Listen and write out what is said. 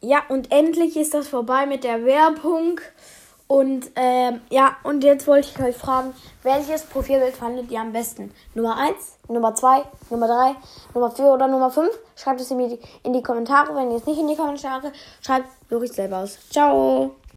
ja, und endlich ist das vorbei mit der Werbung. Und ähm, ja, und jetzt wollte ich euch fragen, welches Profilbild fandet ihr am besten? Nummer 1, Nummer 2, Nummer 3, Nummer 4 oder Nummer 5? Schreibt es in die, in die Kommentare. Wenn ihr es nicht in die Kommentare schreibt, suche ich selber aus. Ciao!